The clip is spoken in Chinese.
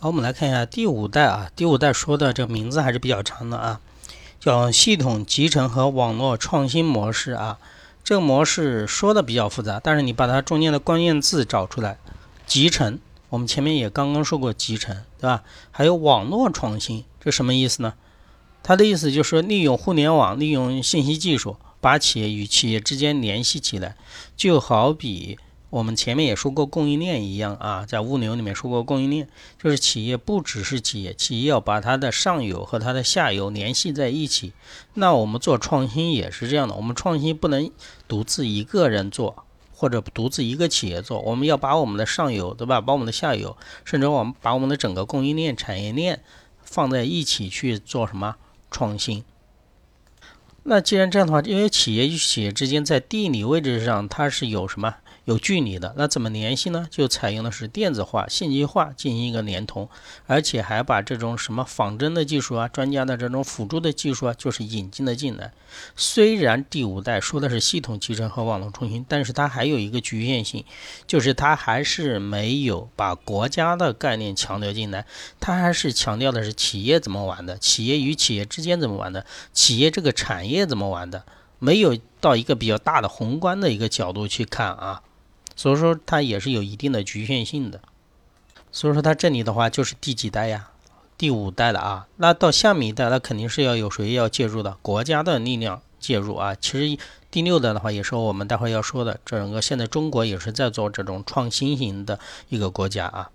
好，我们来看一下第五代啊，第五代说的这个名字还是比较长的啊，叫系统集成和网络创新模式啊。这个模式说的比较复杂，但是你把它中间的关键字找出来，集成，我们前面也刚刚说过集成，对吧？还有网络创新，这什么意思呢？它的意思就是说，利用互联网，利用信息技术，把企业与企业之间联系起来，就好比。我们前面也说过供应链一样啊，在物流里面说过供应链，就是企业不只是企业，企业要把它的上游和它的下游联系在一起。那我们做创新也是这样的，我们创新不能独自一个人做，或者独自一个企业做，我们要把我们的上游，对吧？把我们的下游，甚至我们把我们的整个供应链、产业链放在一起去做什么创新？那既然这样的话，因为企业与企业之间在地理位置上它是有什么？有距离的，那怎么联系呢？就采用的是电子化、信息化进行一个连通，而且还把这种什么仿真的技术啊、专家的这种辅助的技术啊，就是引进了进来。虽然第五代说的是系统集成和网络创新，但是它还有一个局限性，就是它还是没有把国家的概念强调进来，它还是强调的是企业怎么玩的，企业与企业之间怎么玩的，企业这个产业业怎么玩的，没有到一个比较大的宏观的一个角度去看啊。所以说它也是有一定的局限性的，所以说它这里的话就是第几代呀？第五代了啊。那到下面一代，那肯定是要有谁要介入的，国家的力量介入啊。其实第六代的话，也是我们待会要说的，整个现在中国也是在做这种创新型的一个国家啊。